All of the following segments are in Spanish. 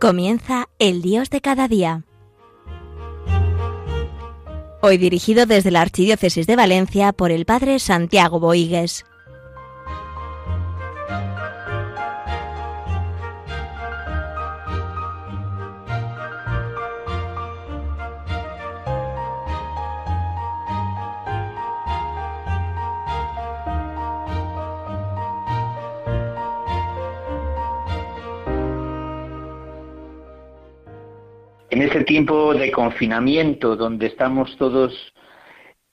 Comienza El Dios de cada día. Hoy dirigido desde la Archidiócesis de Valencia por el Padre Santiago Boigues. En ese tiempo de confinamiento donde estamos todos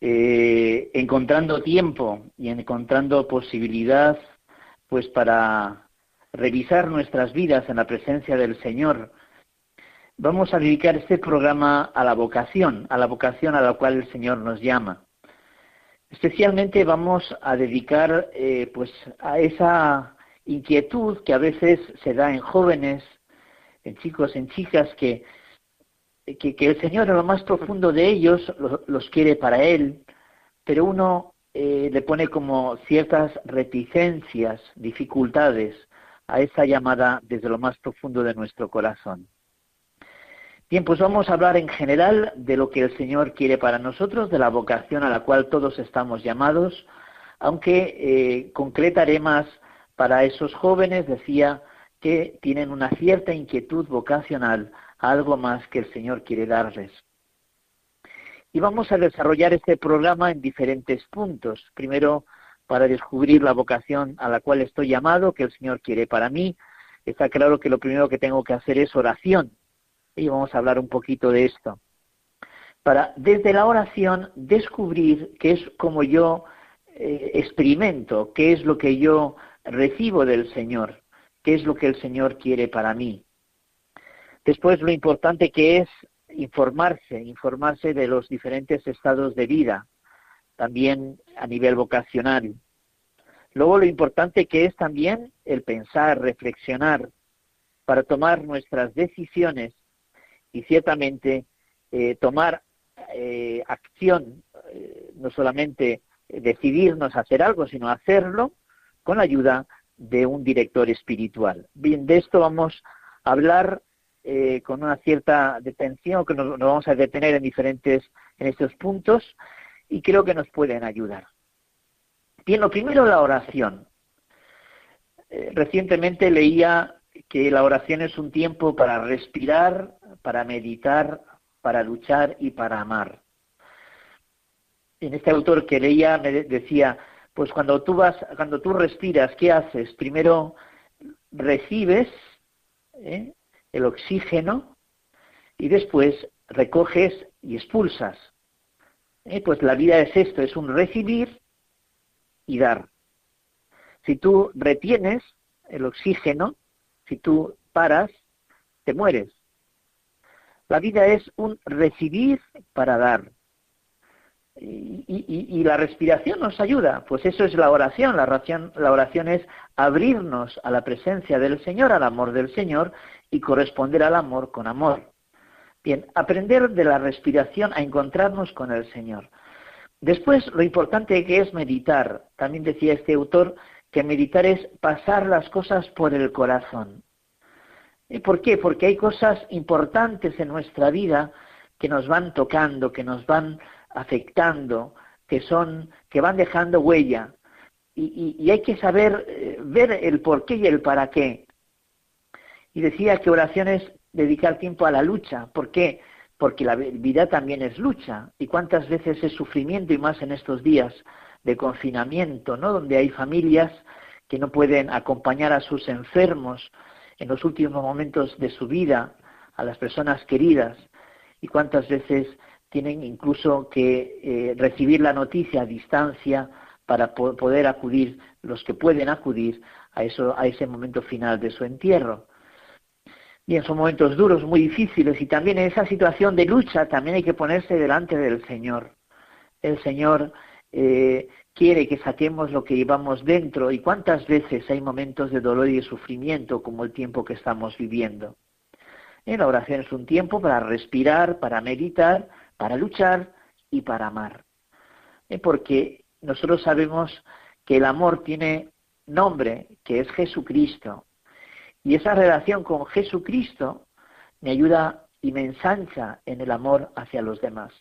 eh, encontrando tiempo y encontrando posibilidad pues para revisar nuestras vidas en la presencia del Señor, vamos a dedicar este programa a la vocación, a la vocación a la cual el Señor nos llama. Especialmente vamos a dedicar eh, pues a esa inquietud que a veces se da en jóvenes, en chicos, en chicas que que, el Señor en lo más profundo de ellos los, quiere para Él, pero uno eh, le pone como ciertas reticencias, dificultades a esa llamada desde lo más profundo de nuestro corazón. Bien, pues vamos a hablar en general de lo que el Señor quiere para nosotros, de la vocación a la cual todos estamos llamados, aunque eh, concretaré más para esos jóvenes, decía, que tienen una cierta inquietud vocacional algo más que el Señor quiere darles. Y vamos a desarrollar este programa en diferentes puntos. Primero, para descubrir la vocación a la cual estoy llamado, que el Señor quiere para mí. Está claro que lo primero que tengo que hacer es oración. Y vamos a hablar un poquito de esto. Para, desde la oración, descubrir qué es como yo eh, experimento, qué es lo que yo recibo del Señor, qué es lo que el Señor quiere para mí. Después lo importante que es informarse, informarse de los diferentes estados de vida, también a nivel vocacional. Luego lo importante que es también el pensar, reflexionar, para tomar nuestras decisiones y ciertamente eh, tomar eh, acción, eh, no solamente decidirnos a hacer algo, sino hacerlo con la ayuda de un director espiritual. Bien, de esto vamos a hablar eh, con una cierta detención, que nos, vamos a detener en diferentes, en estos puntos, y creo que nos pueden ayudar. Bien, lo primero la oración. Eh, recientemente leía que la oración es un tiempo para respirar, para meditar, para luchar y para amar. En este autor que leía me decía, pues cuando tú vas, cuando tú respiras, ¿qué haces? Primero recibes, ¿eh? El oxígeno y después recoges y expulsas. Eh, pues la vida es esto, es un recibir y dar. Si tú retienes el oxígeno, si tú paras, te mueres. La vida es un recibir para dar. Y, la respiración nos ayuda, pues eso es la oración. La oración. la oración es abrirnos a la presencia del Señor, al amor del Señor, y corresponder al amor con amor. Bien, aprender de la respiración a encontrarnos con el Señor. Después, lo importante que es meditar. También decía este autor que meditar es pasar las cosas por el corazón. ¿Y por qué? Porque hay cosas importantes en nuestra vida que nos van tocando, que nos van afectando, que son, que van dejando huella. Y, hay que saber eh, ver el por qué y el para qué. Y decía que oración es dedicar tiempo a la lucha. ¿Por qué? Porque la vida también es lucha. ¿Y cuántas veces es sufrimiento y más en estos días de confinamiento, ¿no? Donde hay familias que no pueden acompañar a sus enfermos en los últimos momentos de su vida, a las personas queridas. Y cuántas veces tienen incluso que eh, recibir la noticia a distancia para poder acudir, los que pueden acudir a, eso, a ese momento final de su entierro. Bien, son momentos duros, muy difíciles, y también en esa situación de lucha también hay que ponerse delante del Señor. El Señor eh, quiere que saquemos lo que llevamos dentro, y cuántas veces hay momentos de dolor y de sufrimiento como el tiempo que estamos viviendo. En la oración es un tiempo para respirar, para meditar, para luchar y para amar. Eh, porque nosotros sabemos que el amor tiene nombre, que es Jesucristo, y esa relación con Jesucristo me ayuda y me ensancha en el amor hacia los demás.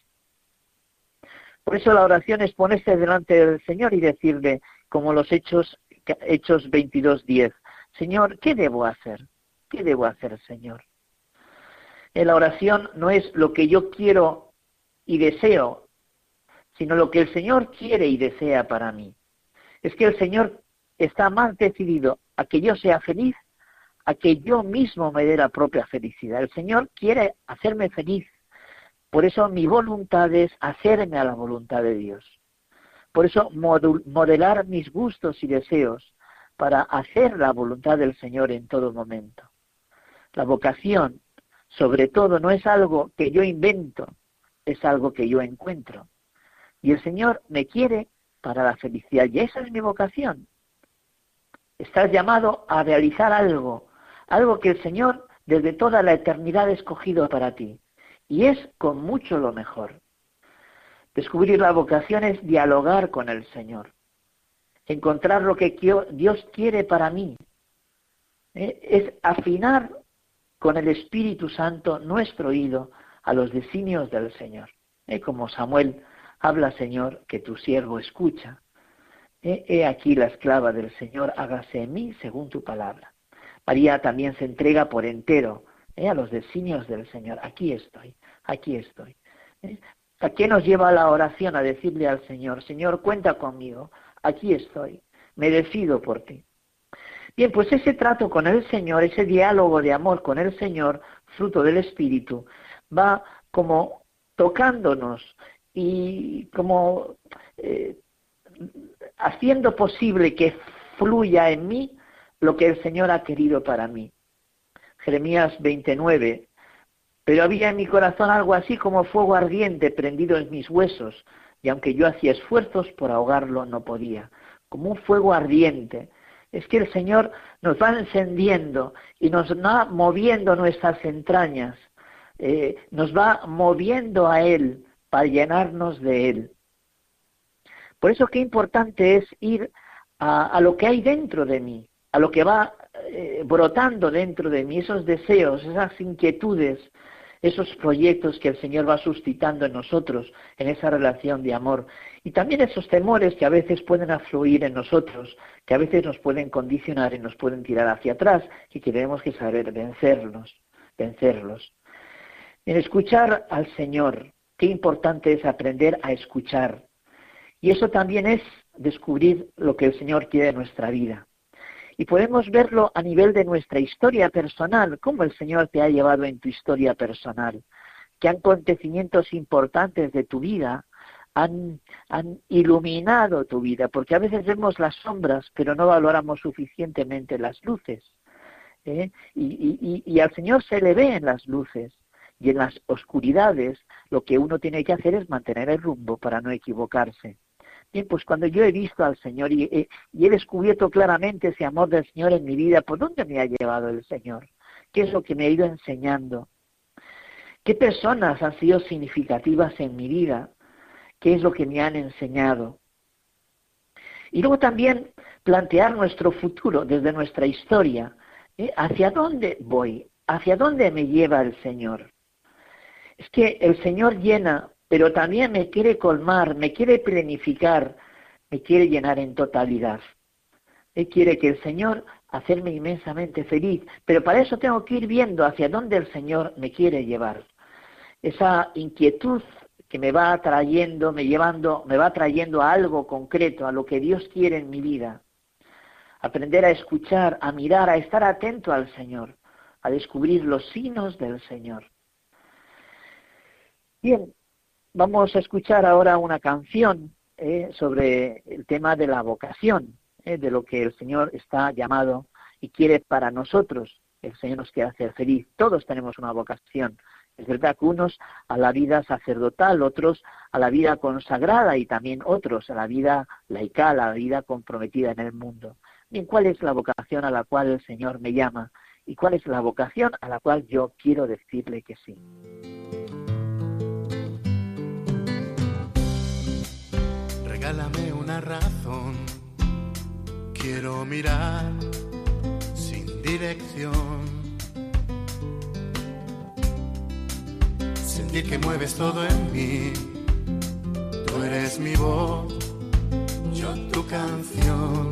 Por eso la oración es ponerse delante del Señor y decirle, como los Hechos, Hechos 22.10, Señor, ¿qué debo hacer? ¿Qué debo hacer, Señor? En la oración no es lo que yo quiero y deseo, sino lo que el Señor quiere y desea para mí. Es que el Señor está más decidido a que yo sea feliz, a que yo mismo me dé la propia felicidad. El Señor quiere hacerme feliz. Por eso mi voluntad es hacerme a la voluntad de Dios. Por eso modelar mis gustos y deseos para hacer la voluntad del Señor en todo momento. La vocación, sobre todo, no es algo que yo invento, es algo que yo encuentro. Y el Señor me quiere para la felicidad. Y esa es mi vocación. Estás llamado a realizar algo, algo que el Señor desde toda la eternidad ha escogido para ti. Y es con mucho lo mejor. Descubrir la vocación es dialogar con el Señor, encontrar lo que Dios quiere para mí. ¿eh? Es afinar con el Espíritu Santo nuestro oído a los designios del Señor. ¿eh? Como Samuel habla, Señor, que tu siervo escucha. He aquí la esclava del Señor, hágase en mí según tu palabra. María también se entrega por entero ¿eh? a los designios del Señor. Aquí estoy, aquí estoy. ¿eh? ¿A qué nos lleva la oración? A decirle al Señor, Señor, cuenta conmigo, aquí estoy, me decido por ti. Bien, pues ese trato con el Señor, ese diálogo de amor con el Señor, fruto del Espíritu, va como tocándonos y como eh, haciendo posible que fluya en mí lo que el Señor ha querido para mí. Jeremías 29. Pero había en mi corazón algo así como fuego ardiente prendido en mis huesos, y aunque yo hacía esfuerzos por ahogarlo, no podía. Como un fuego ardiente. Es que el Señor nos va encendiendo y nos va moviendo nuestras entrañas, eh, nos va moviendo a Él para llenarnos de Él. Por eso qué importante es ir a, lo que hay dentro de mí, a lo que va eh, brotando dentro de mí, esos deseos, esas inquietudes, esos proyectos que el Señor va suscitando en nosotros, en esa relación de amor. Y también esos temores que a veces pueden afluir en nosotros, que a veces nos pueden condicionar y nos pueden tirar hacia atrás, y que tenemos que saber vencerlos, vencerlos. En escuchar al Señor, qué importante es aprender a escuchar. Y eso también es descubrir lo que el Señor quiere de nuestra vida. Y podemos verlo a nivel de nuestra historia personal, cómo el Señor te ha llevado en tu historia personal, qué acontecimientos importantes de tu vida han, iluminado tu vida, porque a veces vemos las sombras, pero no valoramos suficientemente las luces. ¿eh? Y, y al Señor se le ve en las luces y en las oscuridades lo que uno tiene que hacer es mantener el rumbo para no equivocarse. Pues cuando yo he visto al Señor y, he descubierto claramente ese amor del Señor en mi vida, ¿por dónde me ha llevado el Señor? ¿Qué es lo que me ha ido enseñando? ¿Qué personas han sido significativas en mi vida? ¿Qué es lo que me han enseñado? Y luego también plantear nuestro futuro desde nuestra historia. ¿eh? ¿Hacia dónde voy? ¿Hacia dónde me lleva el Señor? Es que el Señor llena pero también me quiere colmar, me quiere planificar, me quiere llenar en totalidad. Él quiere que el Señor hacerme inmensamente feliz, pero para eso tengo que ir viendo hacia dónde el Señor me quiere llevar. Esa inquietud que me va trayendo, me llevando, me va trayendo a algo concreto, a lo que Dios quiere en mi vida. Aprender a escuchar, a mirar, a estar atento al Señor, a descubrir los signos del Señor. Bien, Vamos a escuchar ahora una canción eh, sobre el tema de la vocación, eh, de lo que el Señor está llamado y quiere para nosotros. El Señor nos quiere hacer feliz. Todos tenemos una vocación. Es verdad que unos a la vida sacerdotal, otros a la vida consagrada y también otros a la vida laical, a la vida comprometida en el mundo. Bien, ¿cuál es la vocación a la cual el Señor me llama? ¿Y cuál es la vocación a la cual yo quiero decirle que sí? Regálame una razón. Quiero mirar sin dirección. sentir que mueves todo en mí. Tú eres mi voz, yo tu canción.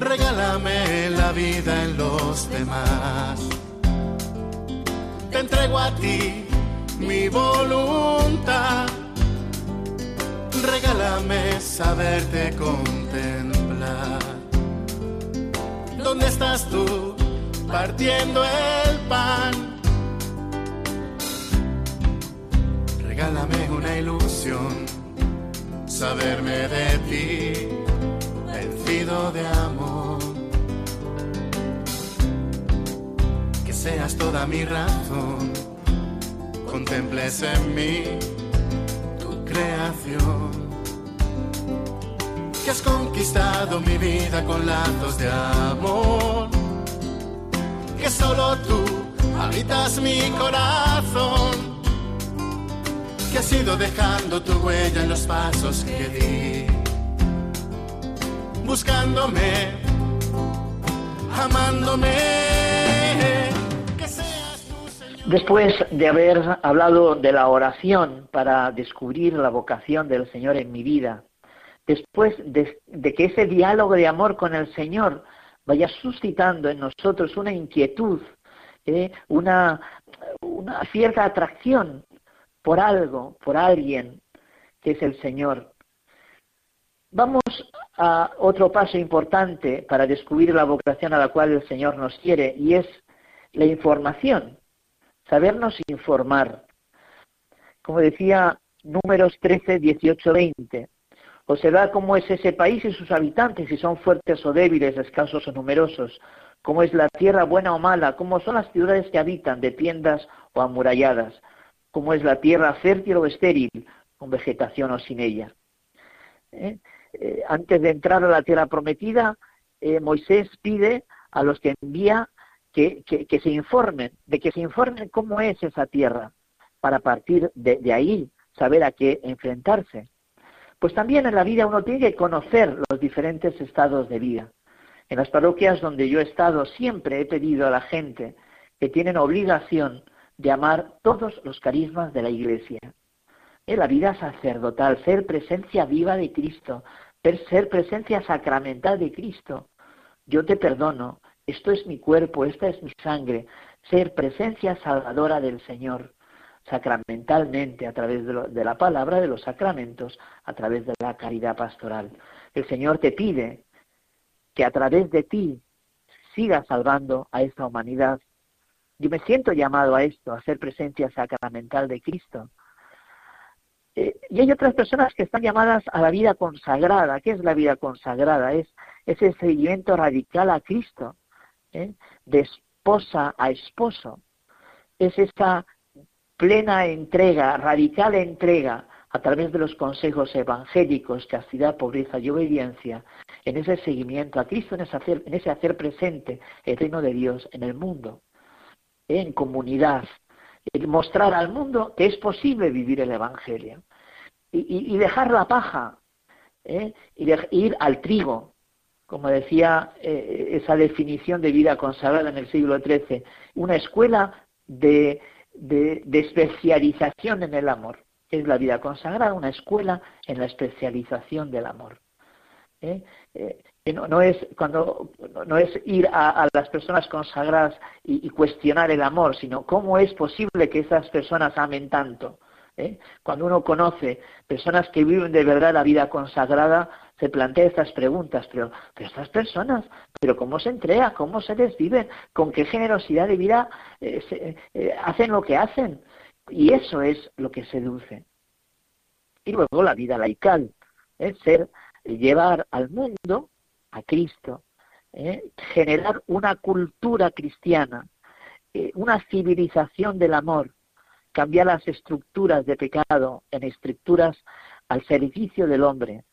Regálame la vida en los demás. Te entrego a ti mi voluntad. Regálame saberte contemplar. ¿Dónde estás tú partiendo el pan? regálame una ilusión, saberme de ti, vencido de amor. Que seas toda mi razón, contemples en mí tu creación. Que has conquistado mi vida con lazos de amor. Que solo tú habitas mi corazón que has ido dejando tu huella en los pasos que di, buscándome, amándome. Después de haber hablado de la oración para descubrir la vocación del Señor en mi vida, después de, que ese diálogo de amor con el Señor vaya suscitando en nosotros una inquietud, eh, una, una cierta atracción por algo, por alguien, que es el Señor. Vamos a otro paso importante para descubrir la vocación a la cual el Señor nos quiere y es la información, sabernos informar. Como decía números 13, 18, 20, observar cómo es ese país y sus habitantes, si son fuertes o débiles, escasos o numerosos, cómo es la tierra buena o mala, cómo son las ciudades que habitan, de tiendas o amuralladas, como es la tierra fértil o estéril, con vegetación o sin ella. ¿Eh? Eh, antes de entrar a la tierra prometida, eh, Moisés pide a los que envía que, se informen, de que se informen cómo es esa tierra, para partir de, de ahí saber a qué enfrentarse. Pues también en la vida uno tiene que conocer los diferentes estados de vida. En las parroquias donde yo he estado siempre he pedido a la gente que tienen obligación de amar todos los carismas de la Iglesia. En la vida sacerdotal, ser presencia viva de Cristo, ser presencia sacramental de Cristo. Yo te perdono, esto es mi cuerpo, esta es mi sangre, ser presencia salvadora del Señor, sacramentalmente, a través de, de la palabra, de los sacramentos, a través de la caridad pastoral. El Señor te pide que a través de ti siga salvando a esta humanidad yo me siento llamado a esto, a ser presencia sacramental de Cristo. Eh, y hay otras personas que están llamadas a la vida consagrada. ¿Qué es la vida consagrada? Es ese seguimiento radical a Cristo, ¿eh? de esposa a esposo. Es esa plena entrega, radical entrega a través de los consejos evangélicos, castidad, pobreza y obediencia, en ese seguimiento a Cristo, en ese hacer, en ese hacer presente el reino de Dios en el mundo en comunidad, mostrar al mundo que es posible vivir el Evangelio y, dejar la paja ¿eh? y ir al trigo, como decía eh, esa definición de vida consagrada en el siglo XIII, una escuela de, especialización en el amor. Es la vida consagrada, una escuela en la especialización del amor. ¿eh? no, es cuando no es ir a, las personas consagradas y, cuestionar el amor, sino cómo es posible que esas personas amen tanto. ¿Eh? Cuando uno conoce personas que viven de verdad la vida consagrada, se plantea estas preguntas, pero, pero estas personas, pero cómo se entrega, cómo se desviven, con qué generosidad de vida eh, eh, hacen lo que hacen. Y eso es lo que seduce. Y luego la vida laical, es ser llevar al mundo a Cristo, ¿eh? generar una cultura cristiana, eh, una civilización del amor, cambiar las estructuras de pecado en estructuras al servicio del hombre,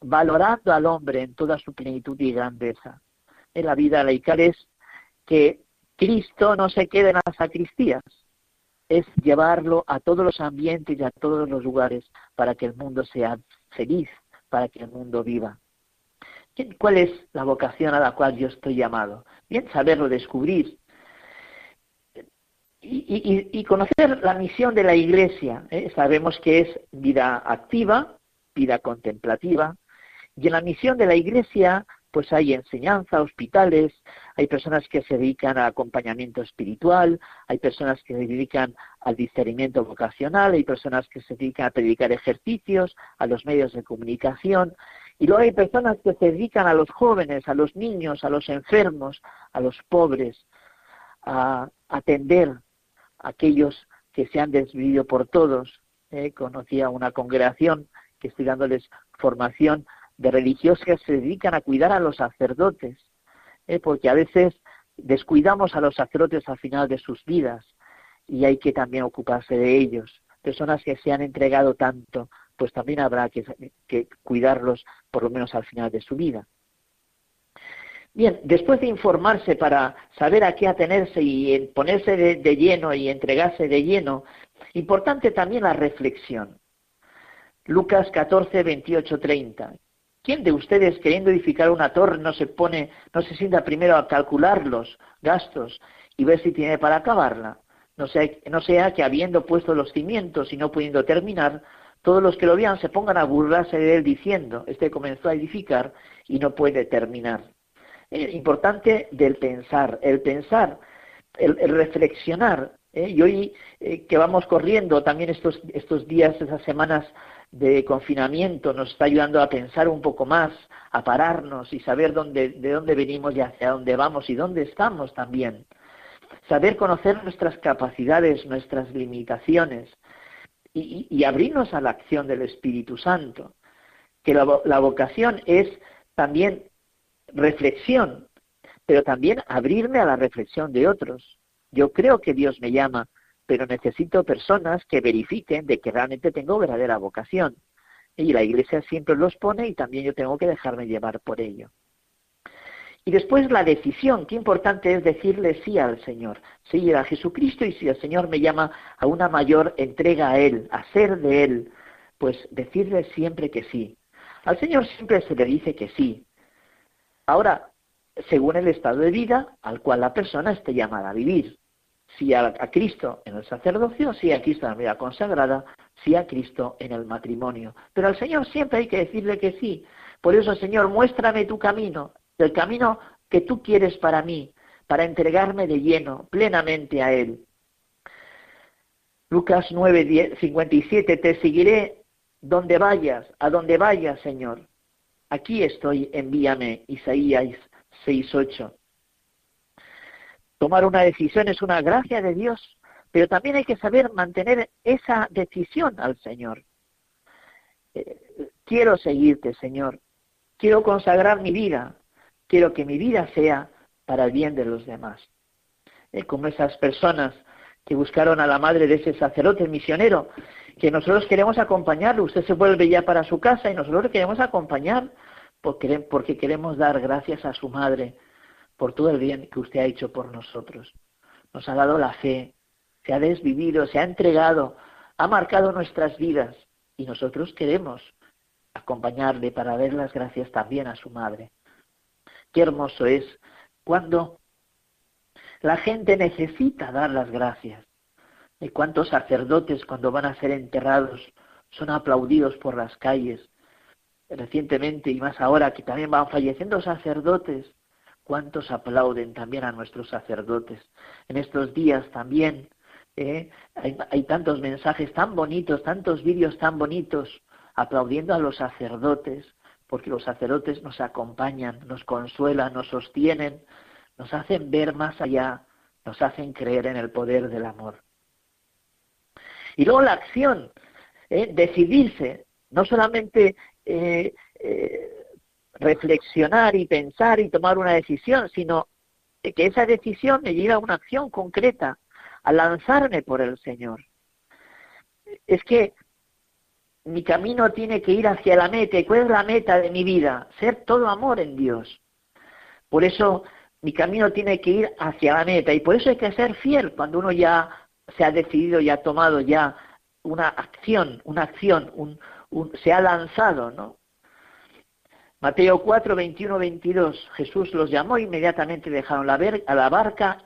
valorando al hombre en toda su plenitud y grandeza. La vida laical es que Cristo no se quede en las sacristías, es llevarlo a todos los ambientes y a todos los lugares para que el mundo sea feliz, para que el mundo viva. ¿Cuál es la vocación a la cual yo estoy llamado? Bien, saberlo descubrir. y, conocer la misión de la Iglesia. ¿eh? Sabemos que es vida activa, vida contemplativa, y en la misión de la Iglesia pues hay enseñanza, hospitales, hay personas que se dedican al acompañamiento espiritual, hay personas que se dedican al discernimiento vocacional, hay personas que se dedican a predicar ejercicios, a los medios de comunicación, y luego hay personas que se dedican a los jóvenes, a los niños, a los enfermos, a los pobres, a atender a aquellos que se han desvivido por todos. Eh, conocía una congregación que estoy dándoles formación de religiosos que se dedican a cuidar a los sacerdotes, ¿eh? porque a veces descuidamos a los sacerdotes al final de sus vidas y hay que también ocuparse de ellos. Personas que se han entregado tanto, pues también habrá que, cuidarlos por lo menos al final de su vida. Bien, después de informarse para saber a qué atenerse y ponerse de, de lleno y entregarse de lleno, importante también la reflexión. Lucas 14, 28, 30. ¿Quién de ustedes queriendo edificar una torre no se pone, no se sienta primero a calcular los gastos y ver si tiene para acabarla? No sea, que habiendo puesto los cimientos y no pudiendo terminar, todos los que lo vean se pongan a burlarse de él diciendo, este comenzó a edificar y no puede terminar. Es importante del pensar, el pensar, el, reflexionar. ¿eh? Y hoy eh, que vamos corriendo también estos, estos días, esas semanas de confinamiento nos está ayudando a pensar un poco más, a pararnos y saber dónde, de dónde venimos y hacia dónde vamos y dónde estamos también. Saber conocer nuestras capacidades, nuestras limitaciones y, abrirnos a la acción del Espíritu Santo. Que la vocación es también reflexión, pero también abrirme a la reflexión de otros. Yo creo que Dios me llama pero necesito personas que verifiquen de que realmente tengo verdadera vocación. Y la Iglesia siempre los pone y también yo tengo que dejarme llevar por ello. Y después la decisión, qué importante es decirle sí al Señor, seguir a Jesucristo y si el Señor me llama a una mayor entrega a Él, a ser de Él, pues decirle siempre que sí. Al Señor siempre se le dice que sí. Ahora, según el estado de vida al cual la persona esté llamada a vivir si a, Cristo en el sacerdocio, si a Cristo en la vida consagrada, si a Cristo en el matrimonio. Pero al Señor siempre hay que decirle que sí. Por eso, Señor, muéstrame tu camino, el camino que tú quieres para mí, para entregarme de lleno, plenamente a Él. Lucas 9, 57, te seguiré donde vayas, a donde vayas, Señor. Aquí estoy, envíame. Isaías 6, 8. Tomar una decisión es una gracia de Dios, pero también hay que saber mantener esa decisión al Señor. Eh, quiero seguirte, Señor. Quiero consagrar mi vida. Quiero que mi vida sea para el bien de los demás. Eh, como esas personas que buscaron a la madre de ese sacerdote misionero, que nosotros queremos acompañarlo. Usted se vuelve ya para su casa y nosotros queremos acompañar porque queremos dar gracias a su madre por todo el bien que usted ha hecho por nosotros. Nos ha dado la fe, se ha desvivido, se ha entregado, ha marcado nuestras vidas y nosotros queremos acompañarle para ver las gracias también a su madre. Qué hermoso es cuando la gente necesita dar las gracias. Y cuántos sacerdotes cuando van a ser enterrados son aplaudidos por las calles. Recientemente y más ahora que también van falleciendo sacerdotes cuántos aplauden también a nuestros sacerdotes. En estos días también ¿eh? hay, tantos mensajes tan bonitos, tantos vídeos tan bonitos, aplaudiendo a los sacerdotes, porque los sacerdotes nos acompañan, nos consuelan, nos sostienen, nos hacen ver más allá, nos hacen creer en el poder del amor. Y luego la acción, ¿eh? decidirse, no solamente eh, reflexionar y pensar y tomar una decisión, sino que esa decisión me lleve a una acción concreta, a lanzarme por el Señor. Es que mi camino tiene que ir hacia la meta. ¿Y cuál es la meta de mi vida? Ser todo amor en Dios. Por eso mi camino tiene que ir hacia la meta. Y por eso hay que ser fiel cuando uno ya se ha decidido y ha tomado ya una acción, una acción, un, se ha lanzado, ¿no? Mateo 4, 21, 22. Jesús los llamó, inmediatamente dejaron la, a la barca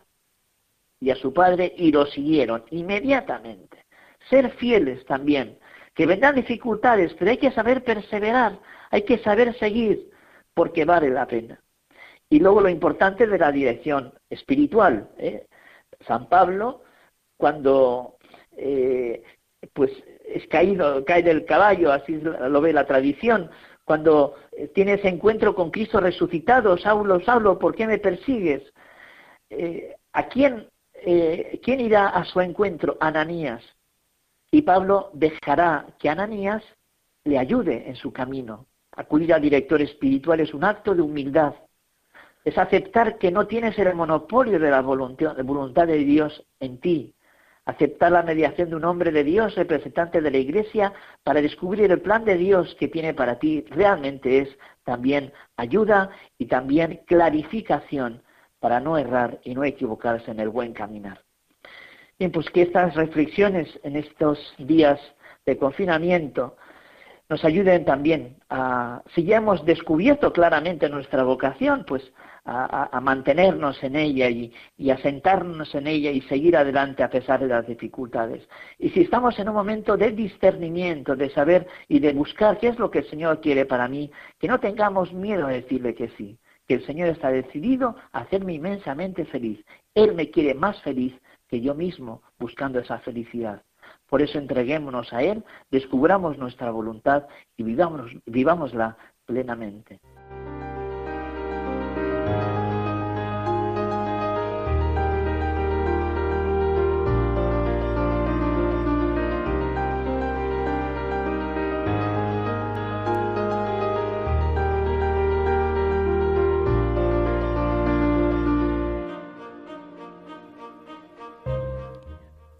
y a su padre y lo siguieron inmediatamente. Ser fieles también, que vendrán dificultades, pero hay que saber perseverar, hay que saber seguir, porque vale la pena. Y luego lo importante de la dirección espiritual. ¿eh? San Pablo, cuando eh, pues es caído, cae del caballo, así lo ve la tradición, cuando eh, tiene ese encuentro con Cristo resucitado, Saulo, Saulo, ¿por qué me persigues? Eh, ¿A quién, eh, quién irá a su encuentro? Ananías. Y Pablo dejará que Ananías le ayude en su camino. Acudir al director espiritual es un acto de humildad. Es aceptar que no tienes el monopolio de la voluntad de Dios en ti, aceptar la mediación de un hombre de Dios, representante de la Iglesia, para descubrir el plan de Dios que tiene para ti, realmente es también ayuda y también clarificación para no errar y no equivocarse en el buen caminar. Bien, pues que estas reflexiones en estos días de confinamiento nos ayuden también a, si ya hemos descubierto claramente nuestra vocación, pues a, mantenernos en ella y, y, a sentarnos en ella y seguir adelante a pesar de las dificultades. Y si estamos en un momento de discernimiento, de saber y de buscar qué es lo que el Señor quiere para mí, que no tengamos miedo a decirle que sí, que el Señor está decidido a hacerme inmensamente feliz. Él me quiere más feliz que yo mismo buscando esa felicidad. Por eso entreguémonos a Él, descubramos nuestra voluntad y vivámosla plenamente.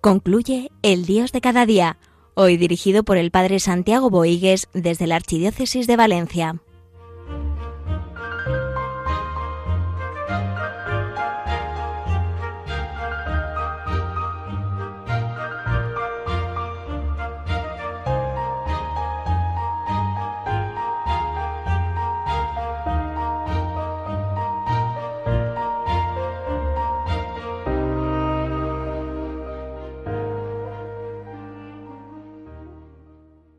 Concluye El Dios de cada día, hoy dirigido por el Padre Santiago Boigues desde la Archidiócesis de Valencia.